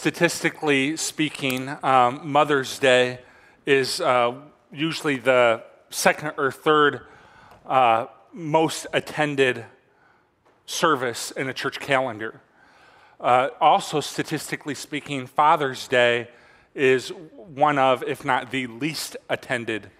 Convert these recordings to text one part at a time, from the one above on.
statistically speaking, um, Mother's Day is uh, usually the second or third uh, most attended service in a church calendar. Uh, also, statistically speaking, Father's Day is one of, if not the least attended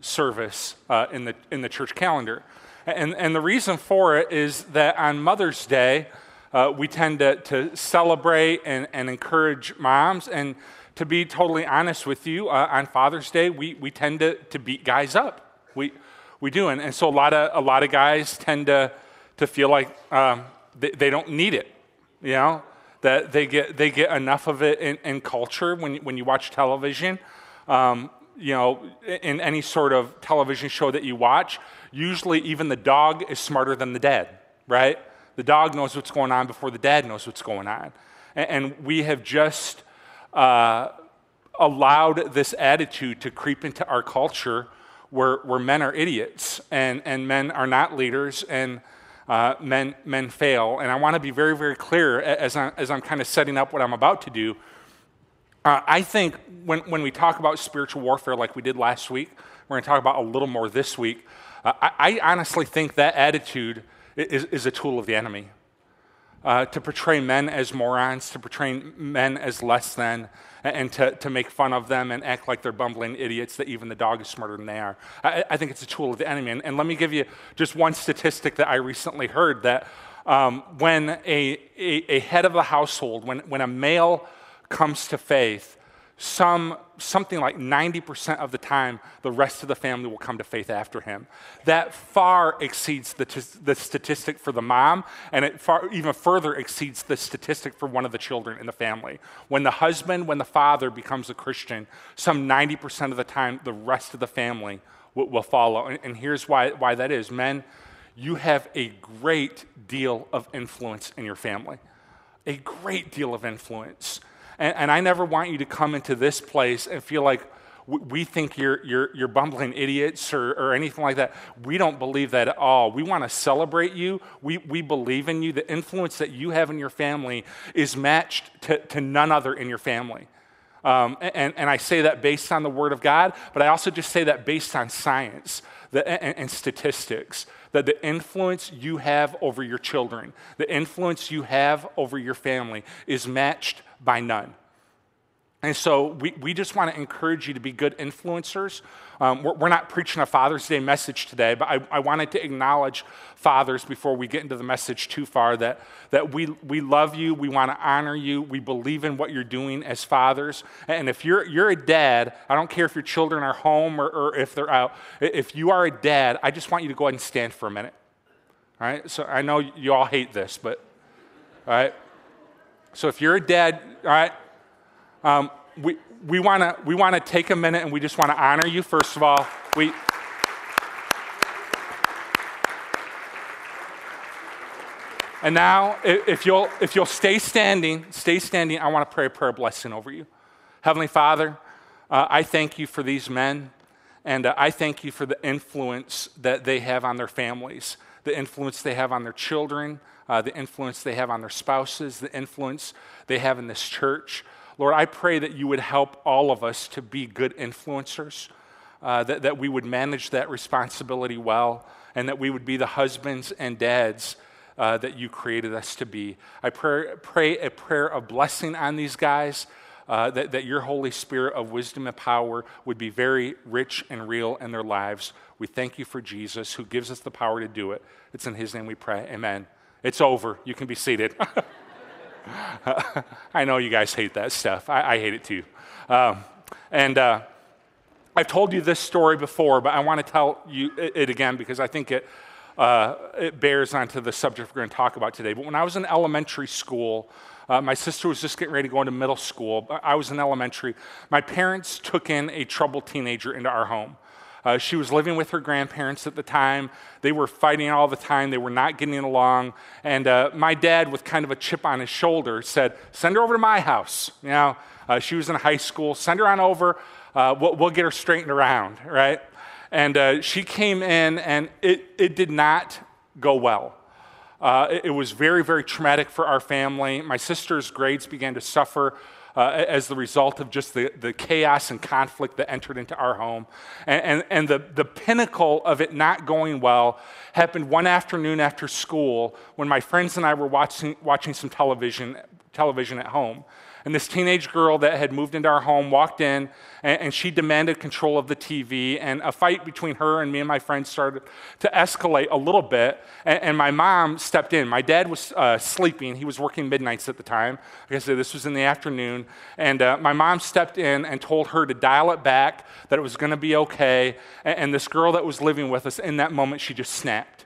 service uh, in, the, in the church calendar. And, and the reason for it is that on Mother's Day, uh, we tend to, to celebrate and, and encourage moms. And to be totally honest with you, uh, on Father's Day, we, we tend to, to beat guys up. We, we do. And, and so a lot, of, a lot of guys tend to, to feel like um, they, they don't need it, you know? That they get, they get enough of it in, in culture when, when you watch television. Um, you know, in any sort of television show that you watch, usually even the dog is smarter than the dad, right? The dog knows what's going on before the dad knows what's going on. And, and we have just uh, allowed this attitude to creep into our culture where, where men are idiots and, and men are not leaders and uh, men, men fail. And I want to be very, very clear as, I, as I'm kind of setting up what I'm about to do. Uh, I think when, when we talk about spiritual warfare like we did last week, we're going to talk about a little more this week. Uh, I, I, honestly think that attitude is, is a tool of the enemy. Uh, to portray men as morons, to portray men as less than, and to, to make fun of them and act like they're bumbling idiots that even the dog is smarter than they are. I, I think it's a tool of the enemy. And, and, let me give you just one statistic that I recently heard that um, when a, a, a head of a household, when, when a male comes to faith, some, something like 90% of the time, the rest of the family will come to faith after him. That far exceeds the, t- the statistic for the mom, and it far, even further exceeds the statistic for one of the children in the family. When the husband, when the father becomes a Christian, some 90% of the time, the rest of the family will, will follow. And, and here's why, why that is men, you have a great deal of influence in your family. A great deal of influence. And, and I never want you to come into this place and feel like we think you're, you're, you're bumbling idiots or, or anything like that. We don't believe that at all. We want to celebrate you. We, we believe in you. The influence that you have in your family is matched to, to none other in your family. Um, and, and I say that based on the Word of God, but I also just say that based on science the, and, and statistics. That the influence you have over your children, the influence you have over your family, is matched by none. And so we, we just want to encourage you to be good influencers. Um, we're, we're, not preaching a Father's Day message today, but I, I, wanted to acknowledge fathers before we get into the message too far that, that we, we love you, we want to honor you, we believe in what you're doing as fathers. And if you're, you're a dad, I don't care if your children are home or, or if they're out, if you are a dad, I just want you to go ahead and stand for a minute. All right? So I know you all hate this, but, all right? So if you're a dad, all right, um, we, we want to we wanna take a minute and we just want to honor you, first of all. We, and now, if you'll, if you'll stay standing, stay standing, I want to pray a prayer blessing over you. Heavenly Father, uh, I thank you for these men, and uh, I thank you for the influence that they have on their families, the influence they have on their children, uh, the influence they have on their spouses, the influence they have in this church. Lord, I pray that you would help all of us to be good influencers, uh, that, that we would manage that responsibility well, and that we would be the husbands and dads uh, that you created us to be. I pray, pray a prayer of blessing on these guys. Uh, that, that your Holy Spirit of wisdom and power would be very rich and real in their lives. We thank you for Jesus, who gives us the power to do it. It's in His name we pray. Amen. It's over. You can be seated. I know you guys hate that stuff. I, I hate it too. Um, and uh, I've told you this story before, but I want to tell you it, again because I think it, uh, it bears onto the subject we're going to talk about today. But when I was in elementary school, uh, my sister was just getting ready to go into middle school. I was in elementary. My parents took in a troubled teenager into our home. Uh, she was living with her grandparents at the time. They were fighting all the time. They were not getting along. And uh, my dad, with kind of a chip on his shoulder, said, Send her over to my house. You know, uh, she was in high school. Send her on over. Uh, we'll, we'll, get her straightened around, right? And uh, she came in, and it, it did not go well. Uh, it, it, was very, very traumatic for our family. My sister's grades began to suffer uh, as the result of just the, the chaos and conflict that entered into our home. And, and, and the, the pinnacle of it not going well happened one afternoon after school when my friends and I were watching, watching some television, television at home. And this teenage girl that had moved into our home walked in and, and, she demanded control of the TV. And a fight between her and me and my friends started to escalate a little bit. And, and my mom stepped in. My dad was uh, sleeping, he was working midnights at the time. Like I said, this was in the afternoon. And uh, my mom stepped in and told her to dial it back, that it was going to be okay. And, and, this girl that was living with us, in that moment, she just snapped.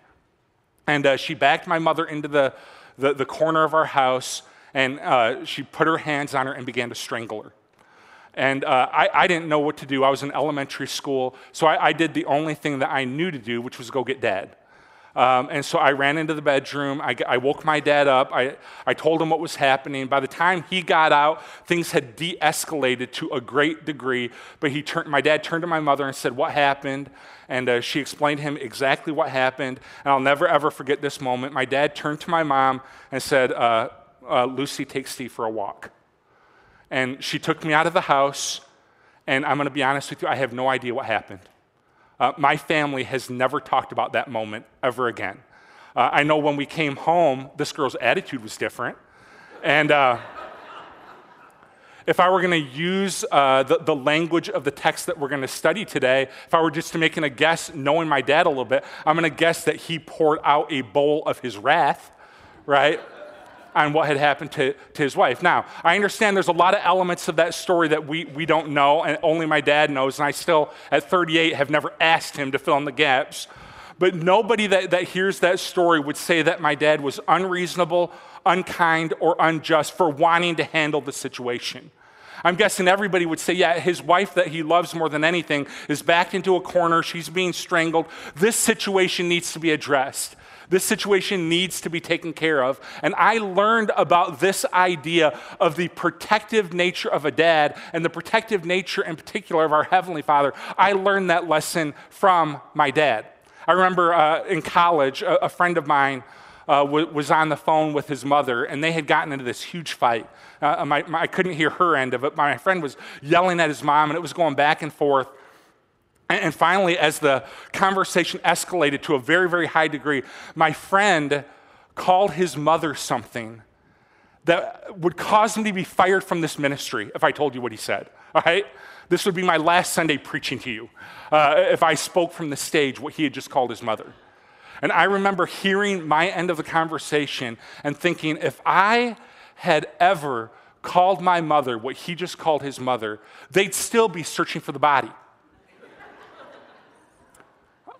And uh, she backed my mother into the, the, the corner of our house and uh, she put her hands on her and began to strangle her. And uh, I, I, didn't know what to do. I was in elementary school, so I, I, did the only thing that I knew to do, which was go get dad. Um, and so I ran into the bedroom. I, I woke my dad up. I, I told him what was happening. By the time he got out, things had de escalated to a great degree. But he turned, my dad turned to my mother and said, What happened? And uh, she explained to him exactly what happened. And I'll never, ever forget this moment. My dad turned to my mom and said, uh, uh, Lucy, takes Steve for a walk. And she took me out of the house, and I'm going to be honest with you, I have no idea what happened. Uh, my family has never talked about that moment ever again. Uh, I know when we came home, this girl's attitude was different. And uh, if I were going to use uh, the, the language of the text that we're going to study today, if I were just to making a guess, knowing my dad a little bit, I'm going to guess that he poured out a bowl of his wrath, right? On what had happened to, to his wife. Now, I understand there's a lot of elements of that story that we, we don't know, and only my dad knows, and I still, at 38, have never asked him to fill in the gaps. But nobody that, that hears that story would say that my dad was unreasonable, unkind, or unjust for wanting to handle the situation. I'm guessing everybody would say, yeah, his wife that he loves more than anything is backed into a corner. She's being strangled. This situation needs to be addressed. This situation needs to be taken care of. And I learned about this idea of the protective nature of a dad and the protective nature in particular of our Heavenly Father. I learned that lesson from my dad. I remember uh, in college, a, a, friend of mine uh, w- was on the phone with his mother, and they had gotten into this huge fight. Uh, my, my, I couldn't hear her end of it. My friend was yelling at his mom, and it was going back and forth. And finally, as the conversation escalated to a very, very high degree, my friend called his mother something that would cause him to be fired from this ministry if I told you what he said. All right? This would be my last Sunday preaching to you uh, if I spoke from the stage what he had just called his mother. And I remember hearing my end of the conversation and thinking, if I had ever called my mother what he just called his mother, they'd still be searching for the body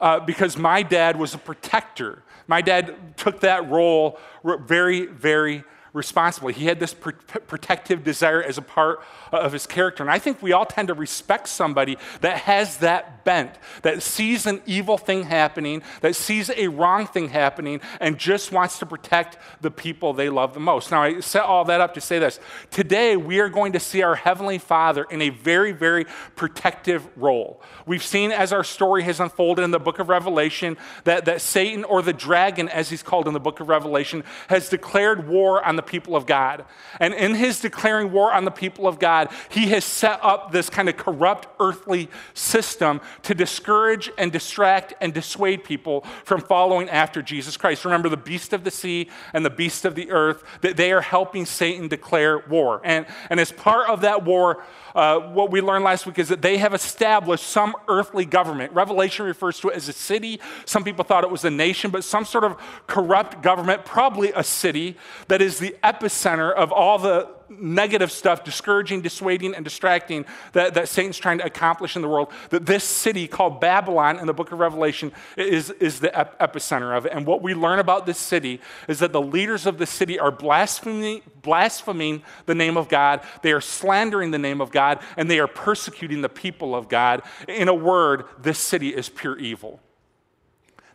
uh, because my dad was a protector. My dad took that role very, very responsibly. He had this pr- protective desire as a part of his character. And I think we all tend to respect somebody that has that bent, that sees an evil thing happening, that sees a wrong thing happening, and just wants to protect the people they love the most. Now, I set all that up to say this. Today, we are going to see our Heavenly Father in a very, very protective role. We've seen as our story has unfolded in the book of Revelation that, that Satan, or the dragon, as he's called in the book of Revelation, has declared war on the people of God. And in his declaring war on the people of God, he has set up this kind of corrupt earthly system to discourage and distract and dissuade people from following after Jesus Christ. Remember the beast of the sea and the beast of the earth, that they are helping Satan declare war. And, and as part of that war, uh, what we learned last week is that they have established some earthly government. Revelation refers to it as a city. Some people thought it was a nation, but some sort of corrupt government, probably a city, that is the epicenter of all the negative stuff, discouraging, dissuading, and distracting that, that Satan's trying to accomplish in the world, that this city called Babylon in the book of Revelation is, is the ep- epicenter of it. And what we learn about this city is that the leaders of the city are blaspheming, blaspheming the name of God, they are slandering the name of God, and they are persecuting the people of God. In a word, this city is pure evil.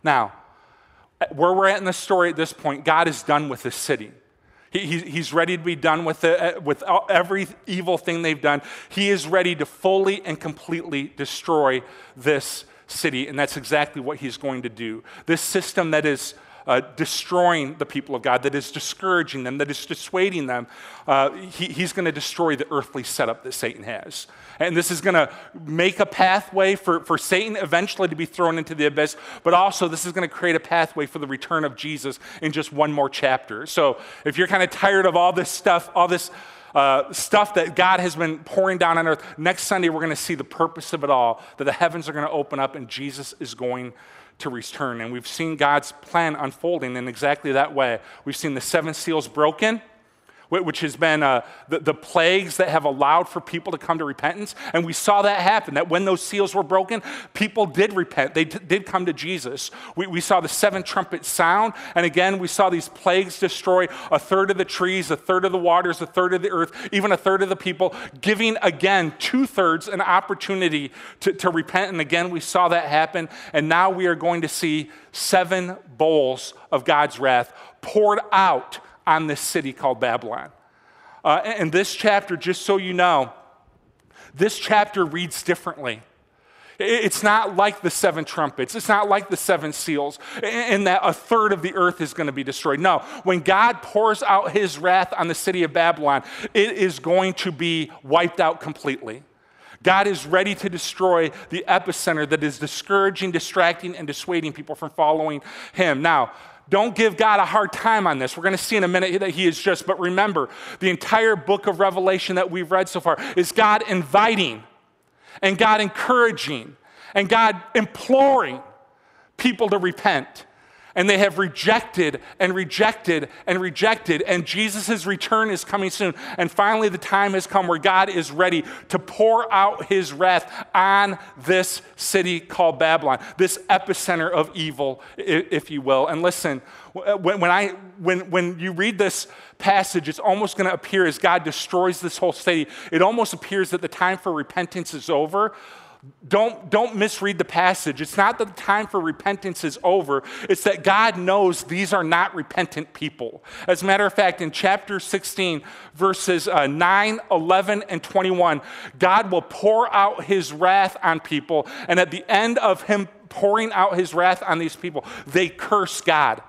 Now, where we're at in the story at this point, God is done with this city. He, he's ready to be done with, it, uh, with every evil thing they've done. He is ready to fully and completely destroy this city, and that's exactly what he's going to do. This system that is uh, destroying the people of God, that is discouraging them, that is dissuading them, uh, he, he's going to destroy the earthly setup that Satan has. And this is going to make a pathway for, for Satan eventually to be thrown into the abyss, but also this is going to create a pathway for the return of Jesus in just one more chapter. So if you're kind of tired of all this stuff, all this uh, stuff that God has been pouring down on earth, next Sunday we're going to see the purpose of it all, that the heavens are going to open up and Jesus is going to return. And we've seen God's plan unfolding in exactly that way. We've seen the seven seals broken which has been uh, the, the plagues that have allowed for people to come to repentance. And we saw that happen, that when those seals were broken, people did repent. They t- did come to Jesus. We, we saw the seven trumpets sound. And again, we saw these plagues destroy a third of the trees, a third of the waters, a third of the earth, even a third of the people, giving again two thirds an opportunity to, to repent. And again, we saw that happen. And now we are going to see seven bowls of God's wrath poured out on this city called Babylon. Uh, and this chapter, just so you know, this chapter reads differently. It's not like the seven trumpets. It's not like the seven seals, in that a third of the earth is going to be destroyed. No, when God pours out his wrath on the city of Babylon, it is going to be wiped out completely. God is ready to destroy the epicenter that is discouraging, distracting, and dissuading people from following him. Now, don't give God a hard time on this. We're going to see in a minute that He is just. But remember, the entire book of Revelation that we've read so far is God inviting and God encouraging and God imploring people to repent and they have rejected and rejected and rejected. And Jesus' return is coming soon. And finally, the time has come where God is ready to pour out his wrath on this city called Babylon, this epicenter of evil, if you will. And listen, when, I, when, when you read this passage, it's almost going to appear as God destroys this whole city, it almost appears that the time for repentance is over. Don't, don't misread the passage. It's not that the time for repentance is over, it's that God knows these are not repentant people. As a matter of fact, in chapter 16, verses uh, 9, 11, and 21, God will pour out his wrath on people, and at the end of him pouring out his wrath on these people, they curse God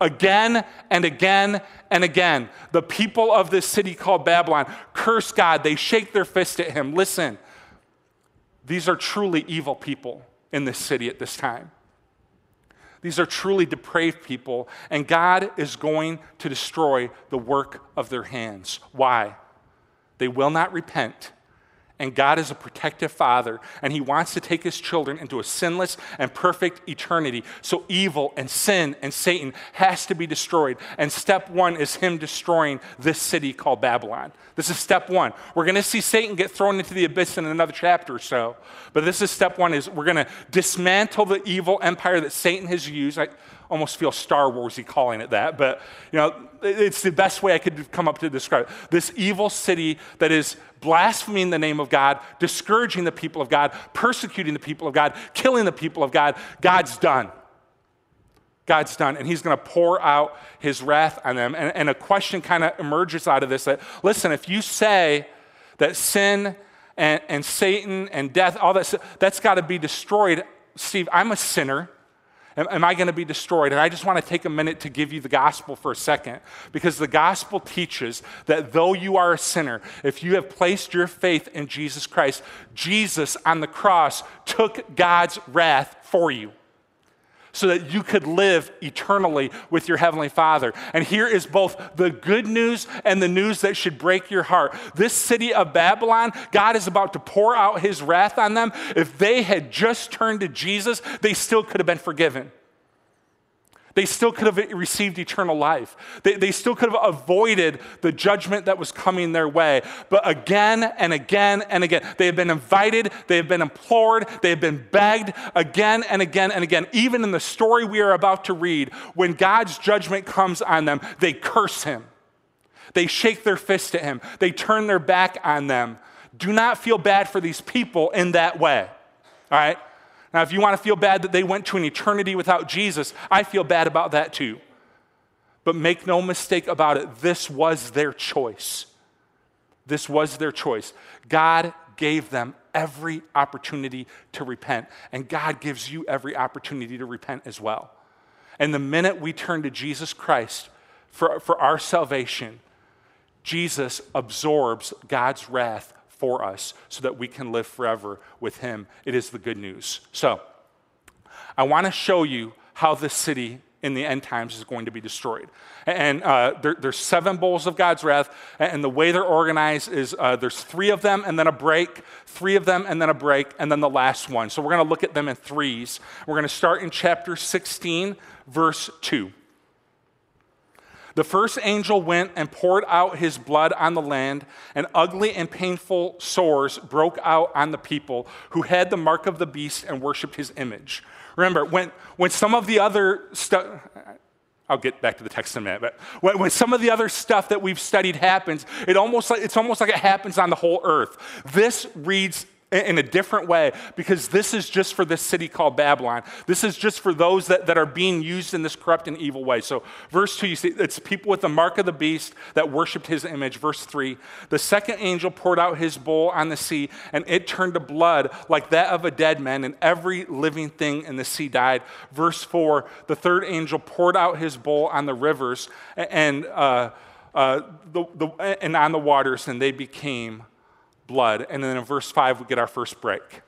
again and again and again. The people of this city called Babylon curse God. They shake their fist at him. Listen, these are truly evil people in this city at this time. These are truly depraved people, and God is going to destroy the work of their hands. Why? They will not repent and God is a protective father, and he wants to take his children into a sinless and perfect eternity. So evil and sin and Satan has to be destroyed. And step one is him destroying this city called Babylon. This is step one. We're going to see Satan get thrown into the abyss in another chapter or so. But this is step one is we're going to dismantle the evil empire that Satan has used. I almost feel Star Warsy calling it that, but you know, it's the best way I could come up to describe it. This evil city that is blaspheming the name of God, discouraging the people of God, persecuting the people of God, killing the people of God. God's done. God's done, and He's going to pour out His wrath on them. And, and a question kind of emerges out of this that, listen, if you say that sin and, and Satan and death, all that, that's got to be destroyed, Steve, I'm a sinner. Am, am I going to be destroyed? And I just want to take a minute to give you the gospel for a second because the gospel teaches that though you are a sinner, if you have placed your faith in Jesus Christ, Jesus on the cross took God's wrath for you so that you could live eternally with your Heavenly Father. And here is both the good news and the news that should break your heart. This city of Babylon, God is about to pour out His wrath on them. If they had just turned to Jesus, they still could have been forgiven. They still could have received eternal life. They, they still could have avoided the judgment that was coming their way. But again and again and again, they have been invited, they have been implored, they have been begged again and again and again. Even in the story we are about to read, when God's judgment comes on them, they curse him. They shake their fist at him. They turn their back on them. Do not feel bad for these people in that way. All right? Now, if you want to feel bad that they went to an eternity without Jesus, I feel bad about that too. But make no mistake about it, this was their choice. This was their choice. God gave them every opportunity to repent, and God gives you every opportunity to repent as well. And the minute we turn to Jesus Christ for, for our salvation, Jesus absorbs God's wrath for us so that we can live forever with Him. It is the good news. So, I want to show you how this city in the end times is going to be destroyed. And uh, there, there's seven bowls of God's wrath, and the way they're organized is uh, there's three of them and then a break, three of them and then a break, and then the last one. So we're going to look at them in threes. We're going to start in chapter 16, verse 2. The first angel went and poured out his blood on the land, and ugly and painful sores broke out on the people who had the mark of the beast and worshiped his image. Remember, when, when some of the other stuff, I'll get back to the text in a minute, but when, when, some of the other stuff that we've studied happens, it almost like, it's almost like it happens on the whole earth. This reads in a different way because this is just for this city called Babylon. This is just for those that, that are being used in this corrupt and evil way. So, verse 2, you see, it's people with the mark of the beast that worshiped his image. Verse 3, the second angel poured out his bowl on the sea, and it turned to blood like that of a dead man, and every living thing in the sea died. Verse 4, the third angel poured out his bowl on the rivers and, uh, uh, the, the, and on the waters, and they became blood. And then in verse 5, we get our first break.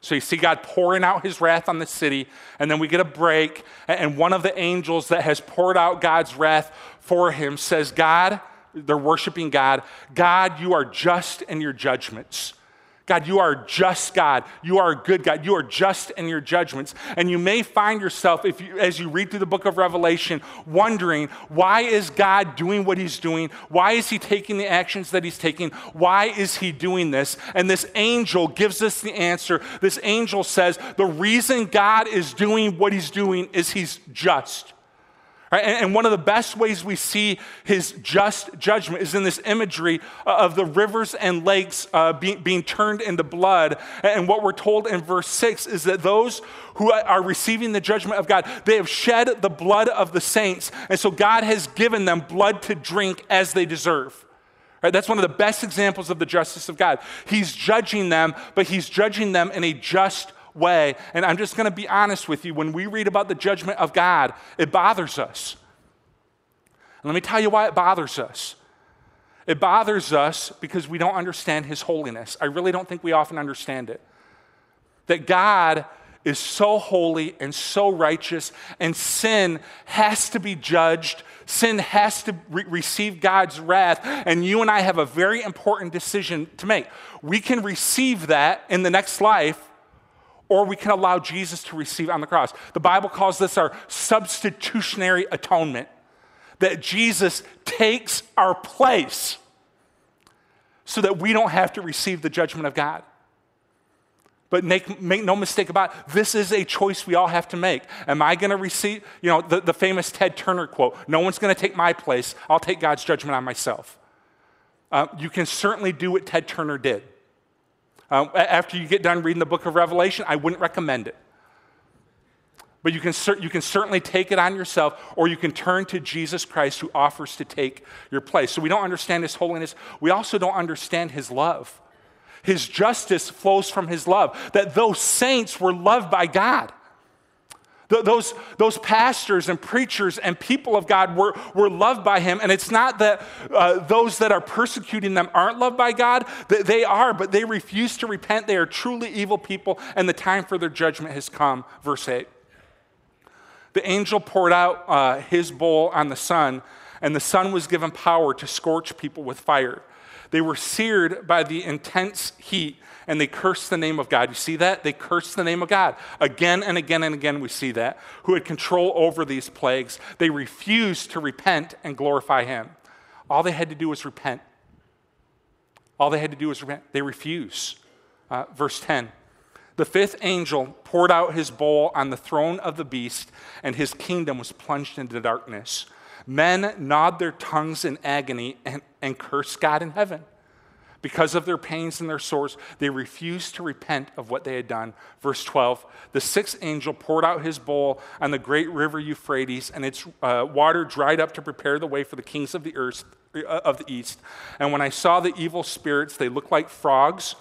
So you see God pouring out his wrath on the city, and then we get a break, and one of the angels that has poured out God's wrath for him says, God, they're worshiping God, God, you are just in your judgments. God, you are just God. You are a good God. You are just in your judgments. And you may find yourself, if you, as you read through the book of Revelation, wondering why is God doing what he's doing? Why is he taking the actions that he's taking? Why is he doing this? And this angel gives us the answer. This angel says the reason God is doing what he's doing is he's just. Right? And, one of the best ways we see his just judgment is in this imagery of the rivers and lakes uh, being, being turned into blood. And what we're told in verse 6 is that those who are receiving the judgment of God, they have shed the blood of the saints. And so God has given them blood to drink as they deserve. Right? That's one of the best examples of the justice of God. He's judging them, but he's judging them in a just way. And I'm just going to be honest with you. When we read about the judgment of God, it bothers us. And let me tell you why it bothers us. It bothers us because we don't understand His holiness. I really don't think we often understand it. That God is so holy and so righteous, and sin has to be judged. Sin has to re- receive God's wrath, and you and I have a very important decision to make. We can receive that in the next life, or we can allow Jesus to receive on the cross. The Bible calls this our substitutionary atonement, that Jesus takes our place so that we don't have to receive the judgment of God. But make, make no mistake about it, this is a choice we all have to make. Am I going to receive, you know, the, the famous Ted Turner quote, no one's going to take my place, I'll take God's judgment on myself. Uh, you can certainly do what Ted Turner did. Uh, after you get done reading the book of Revelation, I wouldn't recommend it. But you can, you can certainly take it on yourself, or you can turn to Jesus Christ who offers to take your place. So we don't understand his holiness. We also don't understand his love. His justice flows from his love, that those saints were loved by God those, those pastors and preachers and people of God were, were loved by him. And it's not that uh, those that are persecuting them aren't loved by God, they are, but they refuse to repent. They are truly evil people, and the time for their judgment has come. Verse 8. The angel poured out uh, his bowl on the sun, and the sun was given power to scorch people with fire. They were seared by the intense heat and they curse the name of God. You see that? They curse the name of God. Again and again and again, we see that. Who had control over these plagues. They refused to repent and glorify Him. All they had to do was repent. All they had to do was repent. They refuse. Uh, verse 10 The fifth angel poured out his bowl on the throne of the beast, and his kingdom was plunged into darkness. Men gnawed their tongues in agony and, and cursed God in heaven. Because of their pains and their sores, they refused to repent of what they had done. Verse 12 The sixth angel poured out his bowl on the great river Euphrates, and its uh, water dried up to prepare the way for the kings of the earth uh, of the east. And when I saw the evil spirits, they looked like frogs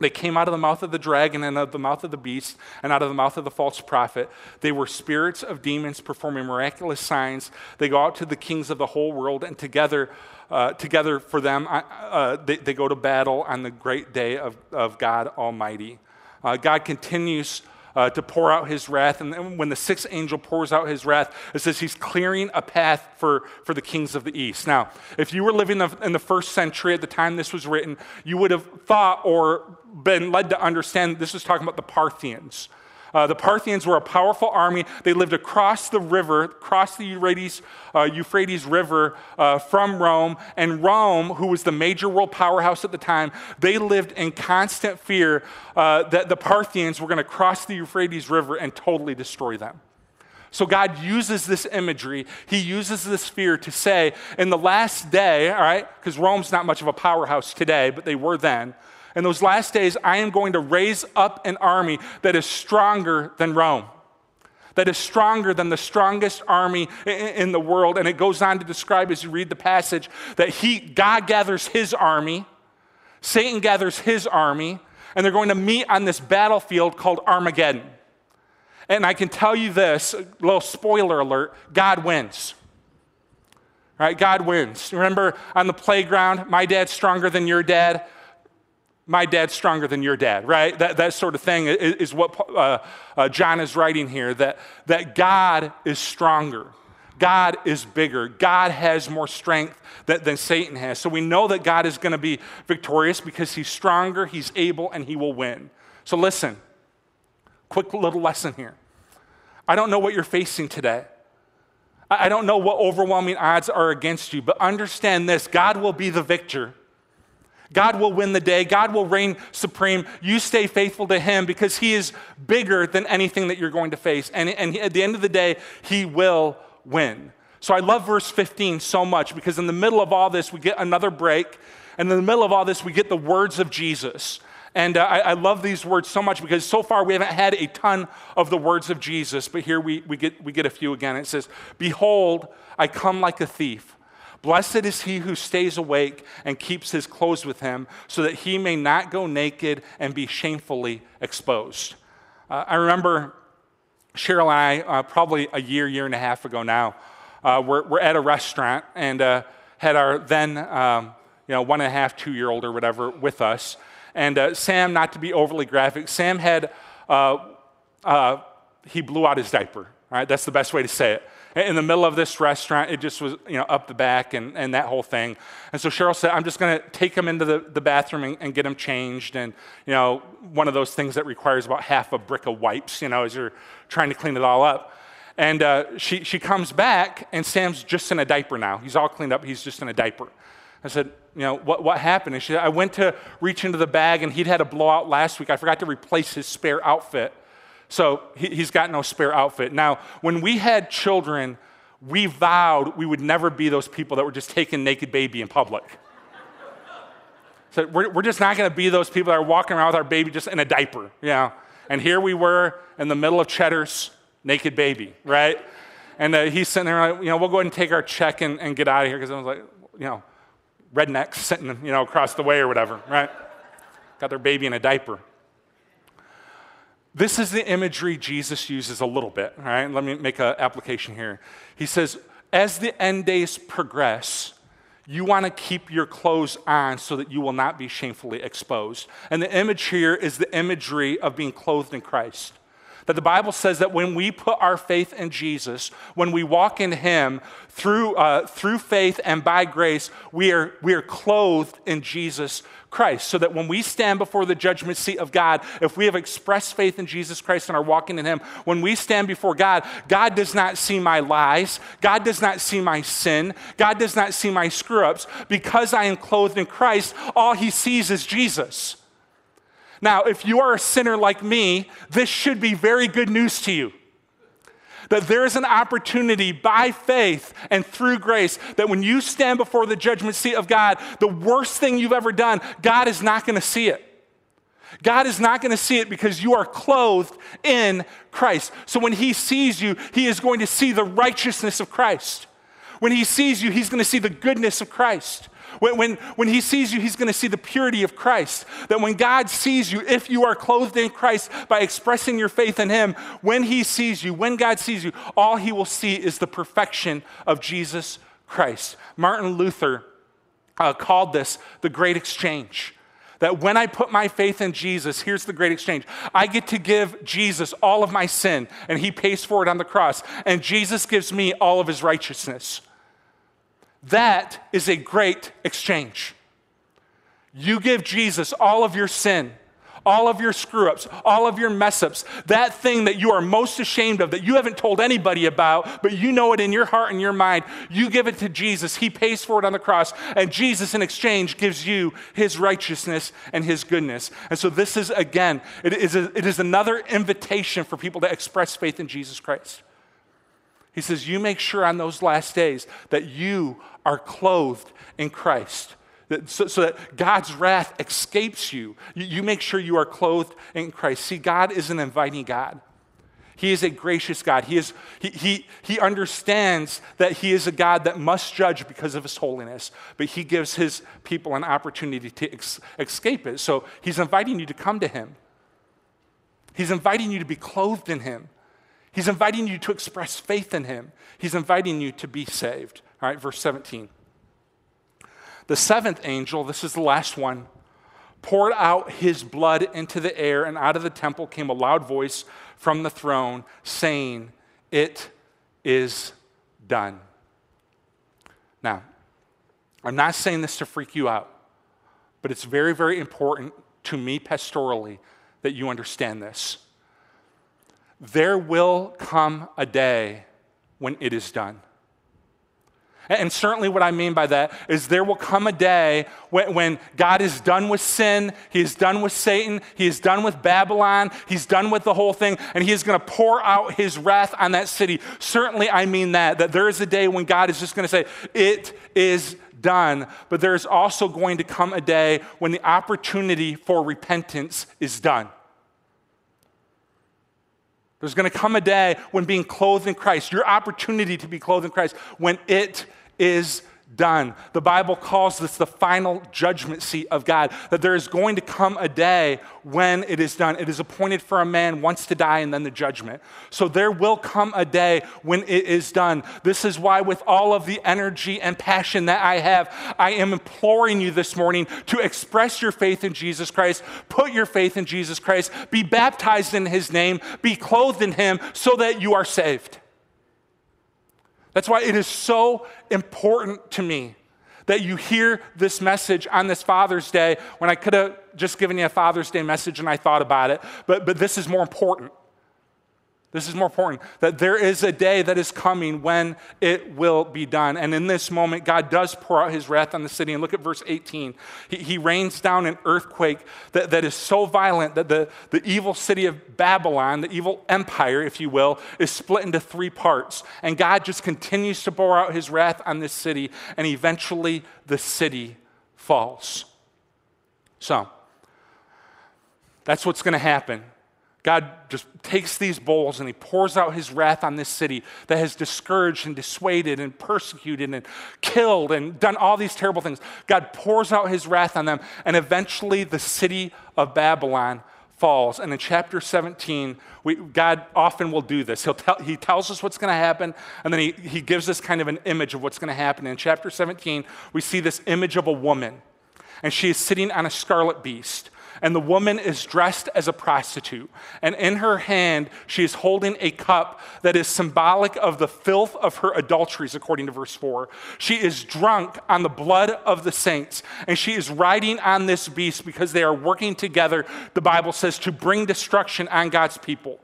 They came out of the mouth of the dragon and out of the mouth of the beast and out of the mouth of the false prophet. They were spirits of demons performing miraculous signs. They go out to the kings of the whole world, and together, uh, together for them, uh, they, they, go to battle on the great day of, of God Almighty. Uh, God continues uh, to pour out his wrath. And when the sixth angel pours out his wrath, it says he's clearing a path for, for the kings of the east. Now, if you were living in the first century at the time this was written, you would have thought or been led to understand this was talking about the Parthians. Uh, the Parthians were a powerful army. They lived across the river, across the Euphrates, uh, Euphrates River uh, from Rome. And Rome, who was the major world powerhouse at the time, they lived in constant fear uh, that the Parthians were going to cross the Euphrates River and totally destroy them. So God uses this imagery, He uses this fear to say, in the last day, all right, because Rome's not much of a powerhouse today, but they were then. In those last days, I am going to raise up an army that is stronger than Rome, that is stronger than the strongest army in the world. And it goes on to describe, as you read the passage, that he, God gathers his army, Satan gathers his army, and they're going to meet on this battlefield called Armageddon. And I can tell you this, little spoiler alert God wins. Right? God wins. Remember on the playground, my dad's stronger than your dad my dad's stronger than your dad, right? That, that sort of thing is, is what uh, uh, John is writing here that, that God is stronger. God is bigger. God has more strength that, than Satan has. So we know that God is going to be victorious because he's stronger, he's able, and he will win. So listen, quick little lesson here. I don't know what you're facing today. I don't know what overwhelming odds are against you, but understand this God will be the victor. God will win the day. God will reign supreme. You stay faithful to Him because He is bigger than anything that you're going to face. And, and at the end of the day, He will win. So I love verse 15 so much because in the middle of all this, we get another break. And in the middle of all this, we get the words of Jesus. And uh, I, I, love these words so much because so far we haven't had a ton of the words of Jesus, but here we, we, get, we get a few again. It says, Behold, I come like a thief. Blessed is he who stays awake and keeps his clothes with him, so that he may not go naked and be shamefully exposed. Uh, I remember Cheryl and I, uh, probably a year, year and a half ago now, uh, we're, we're, at a restaurant and uh, had our then, um, you know, one and a half, two year old or whatever with us. And uh, Sam, not to be overly graphic, Sam had, uh, he blew out his diaper. Right? That's the best way to say it in the middle of this restaurant. It just was, you know, up the back and, and that whole thing. And so Cheryl said, I'm just going to take him into the, the bathroom and, and, get him changed. And, you know, one of those things that requires about half a brick of wipes, you know, as you're trying to clean it all up. And uh, she, she comes back, and Sam's just in a diaper now. He's all cleaned up. He's just in a diaper. I said, you know, what, what happened? And she said, I went to reach into the bag, and he'd had a blowout last week. I forgot to replace his spare outfit. So he, has got no spare outfit. Now, when we had children, we vowed we would never be those people that were just taking naked baby in public. So we're, we're just not going to be those people that are walking around with our baby just in a diaper, you know. And here we were in the middle of Cheddar's naked baby, right? And uh, he's sitting there, like, you know, we'll go ahead and take our check and, and get out of here because I was like, you know, rednecks sitting, you know, across the way or whatever, right? Got their baby in a diaper. This is the imagery Jesus uses a little bit, all right? Let me make an application here. He says, as the end days progress, you want to keep your clothes on so that you will not be shamefully exposed. And the image here is the imagery of being clothed in Christ. That the Bible says that when we put our faith in Jesus, when we walk in Him through, uh, through faith and by grace, we are, we are clothed in Jesus Christ. So that when we stand before the judgment seat of God, if we have expressed faith in Jesus Christ and are walking in Him, when we stand before God, God does not see my lies, God does not see my sin, God does not see my screw ups. Because I am clothed in Christ, all He sees is Jesus. Now, if you are a sinner like me, this should be very good news to you. That there is an opportunity by faith and through grace that when you stand before the judgment seat of God, the worst thing you've ever done, God is not going to see it. God is not going to see it because you are clothed in Christ. So when He sees you, He is going to see the righteousness of Christ. When He sees you, He's going to see the goodness of Christ. When, when, when he sees you, he's going to see the purity of Christ. That when God sees you, if you are clothed in Christ by expressing your faith in him, when he sees you, when God sees you, all he will see is the perfection of Jesus Christ. Martin Luther uh, called this the great exchange. That when I put my faith in Jesus, here's the great exchange. I get to give Jesus all of my sin, and he pays for it on the cross. And Jesus gives me all of his righteousness. That is a great exchange. You give Jesus all of your sin, all of your screw ups, all of your mess ups, that thing that you are most ashamed of, that you haven't told anybody about, but you know it in your heart and your mind. You give it to Jesus. He pays for it on the cross, and Jesus, in exchange, gives you his righteousness and his goodness. And so, this is again, it is, a, it is another invitation for people to express faith in Jesus Christ. He says, You make sure on those last days that you are clothed in Christ so, so, that God's wrath escapes you. you. You make sure you are clothed in Christ. See, God is an inviting God. He is a gracious God. He, is, he, he, he understands that He is a God that must judge because of His holiness, but He gives His people an opportunity to ex- escape it. So He's inviting you to come to Him. He's inviting you to be clothed in Him. He's inviting you to express faith in Him. He's inviting you to be saved. All right, verse 17. The seventh angel, this is the last one, poured out his blood into the air, and out of the temple came a loud voice from the throne saying, It is done. Now, I'm not saying this to freak you out, but it's very, very important to me pastorally that you understand this. There will come a day when it is done. And certainly, what I mean by that is there will come a day when, when, God is done with sin, He is done with Satan, He is done with Babylon, He's done with the whole thing, and He is going to pour out His wrath on that city. Certainly, I mean that, that there is a day when God is just going to say, It is done. But there is also going to come a day when the opportunity for repentance is done. There's going to come a day when being clothed in Christ, your opportunity to be clothed in Christ, when it is done. The Bible calls this the final judgment seat of God, that there is going to come a day when it is done. It is appointed for a man once to die and then the judgment. So there will come a day when it is done. This is why, with all of the energy and passion that I have, I am imploring you this morning to express your faith in Jesus Christ, put your faith in Jesus Christ, be baptized in his name, be clothed in him so that you are saved. That's why it is so important to me that you hear this message on this Father's Day when I could have just given you a Father's Day message and I thought about it, but, but this is more important. This is more important that there is a day that is coming when it will be done. And in this moment, God does pour out his wrath on the city. And look at verse 18. He, he rains down an earthquake that, that is so violent that the, the evil city of Babylon, the evil empire, if you will, is split into three parts. And God just continues to pour out his wrath on this city. And eventually, the city falls. So, that's what's going to happen. God just takes these bowls and he pours out his wrath on this city that has discouraged and dissuaded and persecuted and killed and done all these terrible things. God pours out his wrath on them, and eventually the city of Babylon falls. And in chapter 17, we, God often will do this. He'll tell, he tells us what's going to happen, and then he, he gives us kind of an image of what's going to happen. In chapter 17, we see this image of a woman, and she is sitting on a scarlet beast and the woman is dressed as a prostitute. And in her hand, she is holding a cup that is symbolic of the filth of her adulteries, according to verse 4. She is drunk on the blood of the saints, and she is riding on this beast because they are working together, the Bible says, to bring destruction on God's people.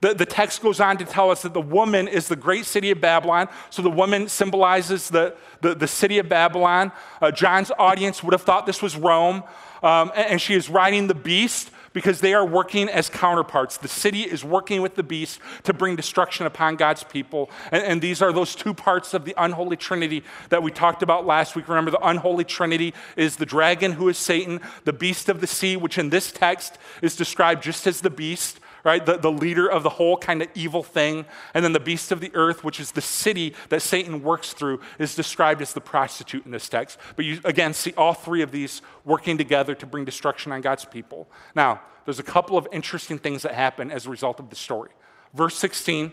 The, the text goes on to tell us that the woman is the great city of Babylon. So the woman symbolizes the, the, the city of Babylon. Uh, John's audience would have thought this was Rome. Um, and, she is riding the beast because they are working as counterparts. The city is working with the beast to bring destruction upon God's people. And, and, these are those two parts of the unholy trinity that we talked about last week. Remember, the unholy trinity is the dragon, who is Satan, the beast of the sea, which in this text is described just as the beast right? The, the leader of the whole kind of evil thing. And then the beast of the earth, which is the city that Satan works through, is described as the prostitute in this text. But you, again, see all three of these working together to bring destruction on God's people. Now, there's a couple of interesting things that happen as a result of the story. Verse 16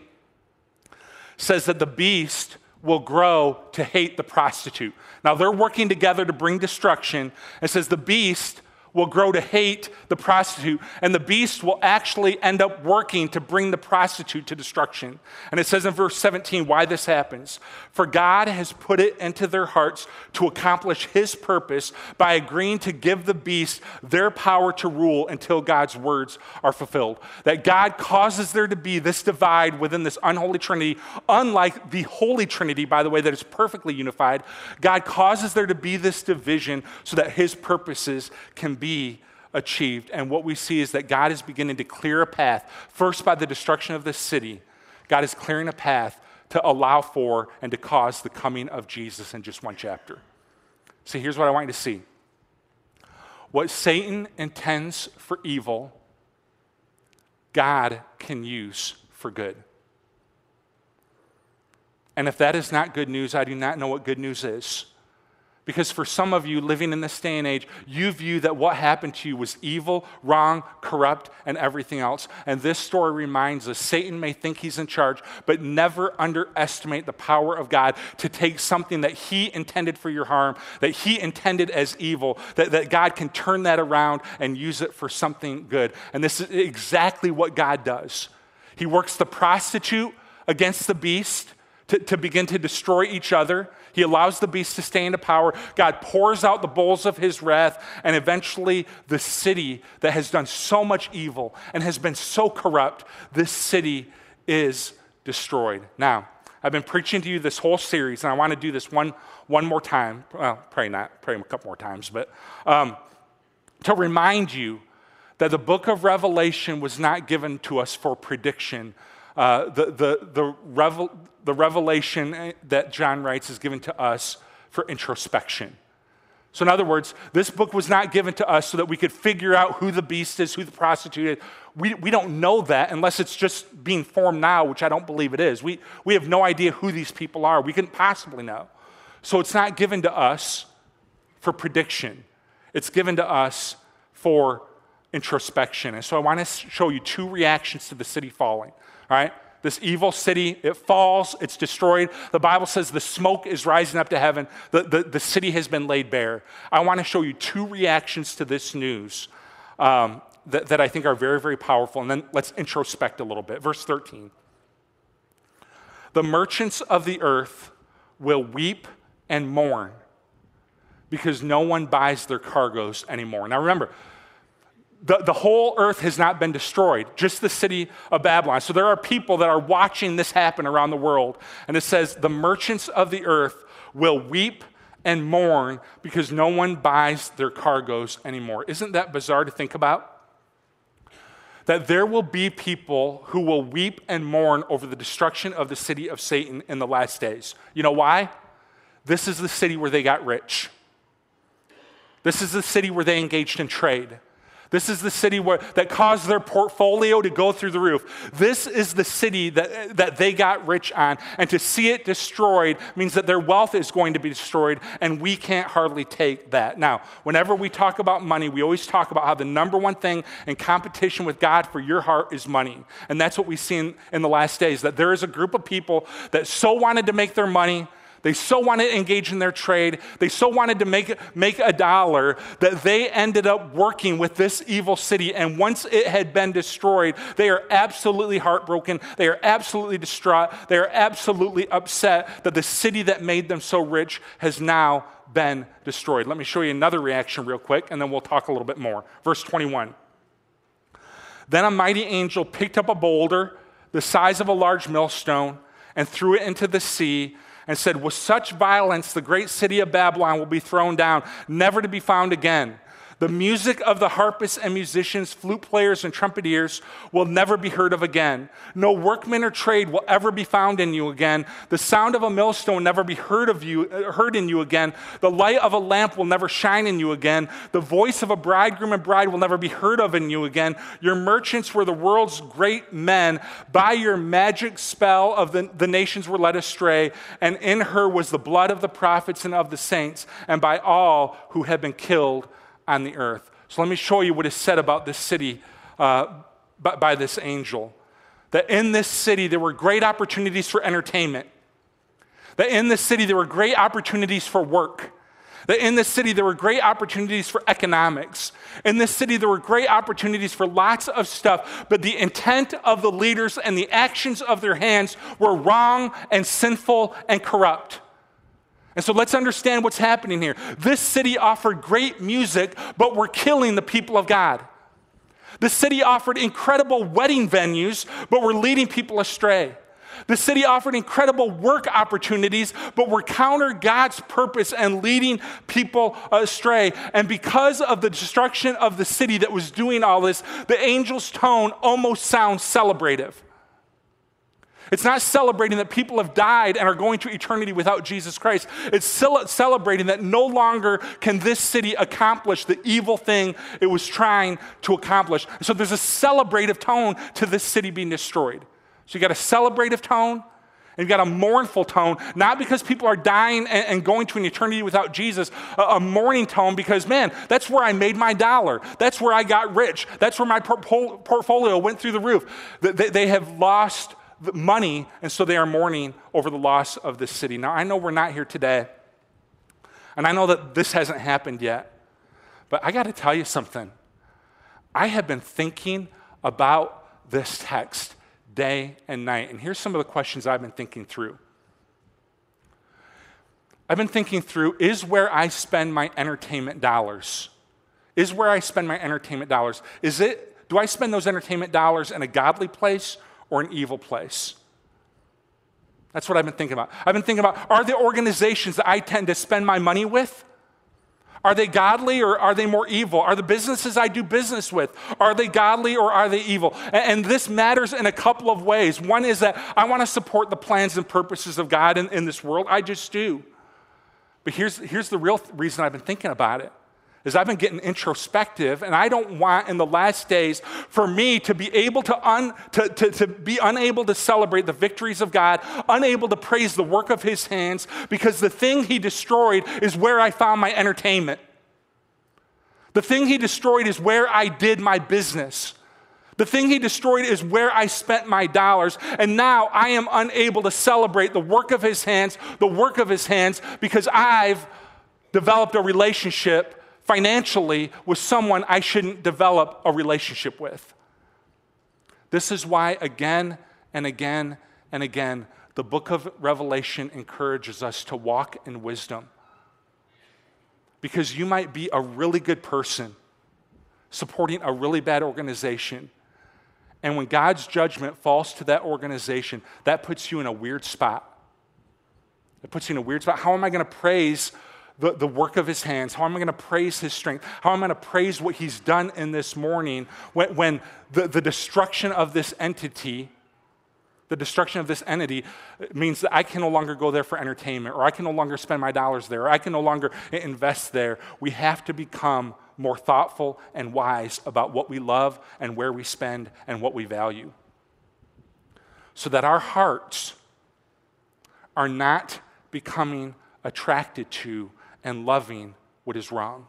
says that the beast will grow to hate the prostitute. Now, they're working together to bring destruction. It says the beast will grow to hate the prostitute, and the beast will actually end up working to bring the prostitute to destruction. And it says in verse 17 why this happens. For God has put it into their hearts to accomplish his purpose by agreeing to give the beast their power to rule until God's words are fulfilled. That God causes there to be this divide within this unholy trinity, unlike the holy trinity, by the way, that is perfectly unified. God causes there to be this division so that his purposes can be be achieved. And what we see is that God is beginning to clear a path, first by the destruction of this city. God is clearing a path to allow for and to cause the coming of Jesus in just one chapter. See, here's what I want you to see what Satan intends for evil, God can use for good. And if that is not good news, I do not know what good news is. Because for some of you living in this day and age, you view that what happened to you was evil, wrong, corrupt, and everything else. And this story reminds us Satan may think he's in charge, but never underestimate the power of God to take something that he intended for your harm, that he intended as evil, that, that God can turn that around and use it for something good. And this is exactly what God does. He works the prostitute against the beast to, to begin to destroy each other. He allows the beast to stay into power. God pours out the bowls of his wrath, and eventually, the city that has done so much evil and has been so corrupt, this city is destroyed. Now, I've been preaching to you this whole series, and I want to do this one, one more time. Well, pray not, pray a couple more times, but um, to remind you that the book of Revelation was not given to us for prediction. Uh, the, the, the, revel, the revelation eh, that John writes is given to us for introspection. So, in other words, this book was not given to us so that we could figure out who the beast is, who the prostitute is. We, we don't know that unless it's just being formed now, which I don't believe it is. We, we have no idea who these people are. We couldn't possibly know. So, it's not given to us for prediction, it's given to us for introspection. And so, I want to show you two reactions to the city falling. All right? This evil city, it falls, it's destroyed. The Bible says the smoke is rising up to heaven, the, the, the city has been laid bare. I want to show you two reactions to this news um, that, that I think are very, very powerful. And then let's introspect a little bit. Verse 13 The merchants of the earth will weep and mourn because no one buys their cargoes anymore. Now remember, the, the whole earth has not been destroyed, just the city of Babylon. So there are people that are watching this happen around the world. And it says, the merchants of the earth will weep and mourn because no one buys their cargoes anymore. Isn't that bizarre to think about? That there will be people who will weep and mourn over the destruction of the city of Satan in the last days. You know why? This is the city where they got rich. This is the city where they engaged in trade. This is the city where, that caused their portfolio to go through the roof. This is the city that, that they got rich on. And to see it destroyed means that their wealth is going to be destroyed, and we can't hardly take that. Now, whenever we talk about money, we always talk about how the number one thing in competition with God for your heart is money. And that's what we've seen in the last days that there is a group of people that so wanted to make their money they so wanted to engage in their trade. They so wanted to make, make a dollar that they ended up working with this evil city. And once it had been destroyed, they are absolutely heartbroken. They are absolutely distraught. They are absolutely upset that the city that made them so rich has now been destroyed. Let me show you another reaction real quick, and then we'll talk a little bit more. Verse 21. Then a mighty angel picked up a boulder the size of a large millstone and threw it into the sea and said, With such violence, the great city of Babylon will be thrown down, never to be found again. The music of the harpists and musicians, flute players and trumpeters will never be heard of again. No workman or trade will ever be found in you again. The sound of a millstone will never be heard of you, uh, heard in you again. The light of a lamp will never shine in you again. The voice of a bridegroom and bride will never be heard of in you again. Your merchants were the world's great men. By your magic spell of the, the nations were led astray, and in her was the blood of the prophets and of the saints, and by all who have been killed on the earth. So let me show you what is said about this city uh, by, by this angel. That in this city there were great opportunities for entertainment. That in this city there were great opportunities for work. That in this city there were great opportunities for economics. In this city there were great opportunities for lots of stuff, but the intent of the leaders and the actions of their hands were wrong and sinful and corrupt. And so let's understand what's happening here. This city offered great music, but we're killing the people of God. The city offered incredible wedding venues, but we're leading people astray. The city offered incredible work opportunities, but we're counter God's purpose and leading people astray. And because of the destruction of the city that was doing all this, the angel's tone almost sounds celebrative. It's not celebrating that people have died and are going to eternity without Jesus Christ. It's celebrating that no longer can this city accomplish the evil thing it was trying to accomplish. So there's a celebrative tone to this city being destroyed. So you got a celebrative tone and you've got a mournful tone, not because people are dying and, going to an eternity without Jesus, a, mourning tone because, man, that's where I made my dollar. That's where I got rich. That's where my portfolio went through the roof. They have lost money, and so they are mourning over the loss of this city. Now, I know we're not here today, and I know that this hasn't happened yet, but I got to tell you something. I have been thinking about this text day and night, and here's some of the questions I've been thinking through. I've been thinking through is where I spend my entertainment dollars. Is where I spend my entertainment dollars. Is it, do I spend those entertainment dollars in a godly place or an evil place. That's what I've been thinking about. I've been thinking about are the organizations that I tend to spend my money with? Are they godly or are they more evil? Are the businesses I do business with, are they godly or are they evil? And, and this matters in a couple of ways. One is that I want to support the plans and purposes of God in, in this world. I just do. But here's, here's the real th- reason I've been thinking about it is I've been getting introspective, and I don't want in the last days for me to be able to, un, to, to, to be unable to celebrate the victories of God, unable to praise the work of His hands, because the thing He destroyed is where I found my entertainment. The thing He destroyed is where I did my business. The thing he destroyed is where I spent my dollars. And now I am unable to celebrate the work of his hands, the work of his hands, because I've developed a relationship financially with someone I shouldn't develop a relationship with. This is why, again and again and again, the book of Revelation encourages us to walk in wisdom. Because you might be a really good person supporting a really bad organization. And when God's judgment falls to that organization, that puts you in a weird spot. It puts you in a weird spot. How am I going to praise the, the work of his hands? How am I going to praise his strength? How am I going to praise what he's done in this morning when, when the, the destruction of this entity, the destruction of this entity means that I can no longer go there for entertainment, or I can no longer spend my dollars there, or I can no longer invest there. We have to become more thoughtful and wise about what we love and where we spend and what we value. So that our hearts are not becoming attracted to and loving what is wrong.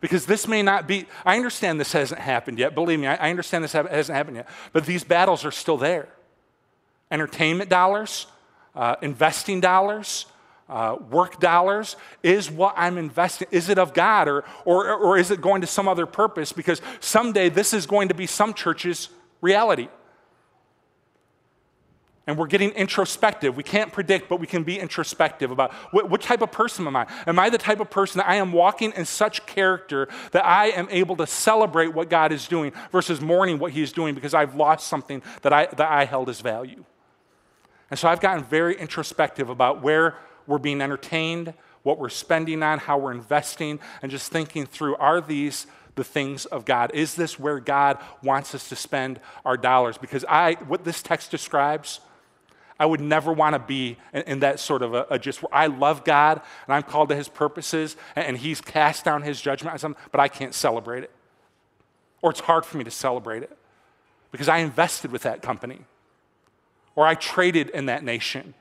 Because this may not be, I understand this hasn't happened yet. Believe me, I understand this hasn't happened yet. But these battles are still there. Entertainment dollars, uh, investing dollars, uh, work dollars is what I'm investing. Is it of God or, or, or is it going to some other purpose? Because someday this is going to be some church's reality. And we're getting introspective. We can't predict, but we can be introspective about what, what, type of person am I? Am I the type of person that I am walking in such character that I am able to celebrate what God is doing versus mourning what He is doing because I've lost something that I, that I held as value? And so I've gotten very introspective about where we're being entertained, what we're spending on, how we're investing, and just thinking through are these the things of God? Is this where God wants us to spend our dollars? Because I, what this text describes, I would never want to be in, in, that sort of a, a, just where I love God and I'm called to his purposes and, and he's cast down his judgment on something, but I can't celebrate it. Or it's hard for me to celebrate it because I invested with that company or I traded in that nation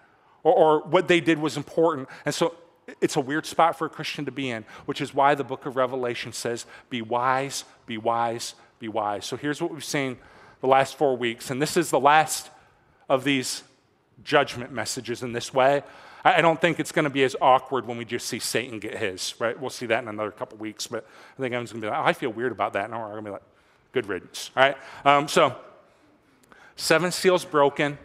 or, or what they did was important. And so it's a weird spot for a Christian to be in, which is why the book of Revelation says, Be wise, be wise, be wise. So here's what we've seen the last four weeks, and this is the last of these judgment messages in this way. I don't think it's going to be as awkward when we just see Satan get his, right? We'll see that in another couple weeks, but I think everyone's going to be like, oh, I feel weird about that. And we're going to be like, good riddance, all right? Um, so, seven seals broken,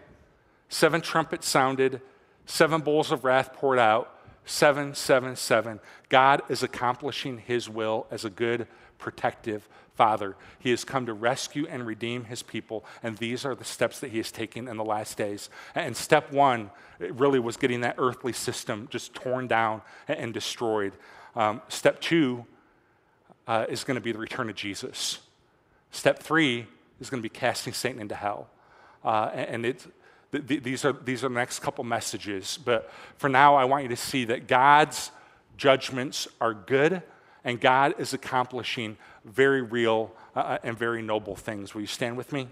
seven trumpets sounded, seven bowls of wrath poured out, 777. God is accomplishing his will as a good, protective father. He has come to rescue and redeem his people, and these are the steps that he has taken in the last days. And step one really was getting that earthly system just torn down and destroyed. Um, step two uh, is going to be the return of Jesus. Step three is going to be casting Satan into hell. Uh, and it's these, are, these are the next couple messages. But for now, I want you to see that God's judgments are good and God is accomplishing very real uh, and very noble things. Will you stand with me?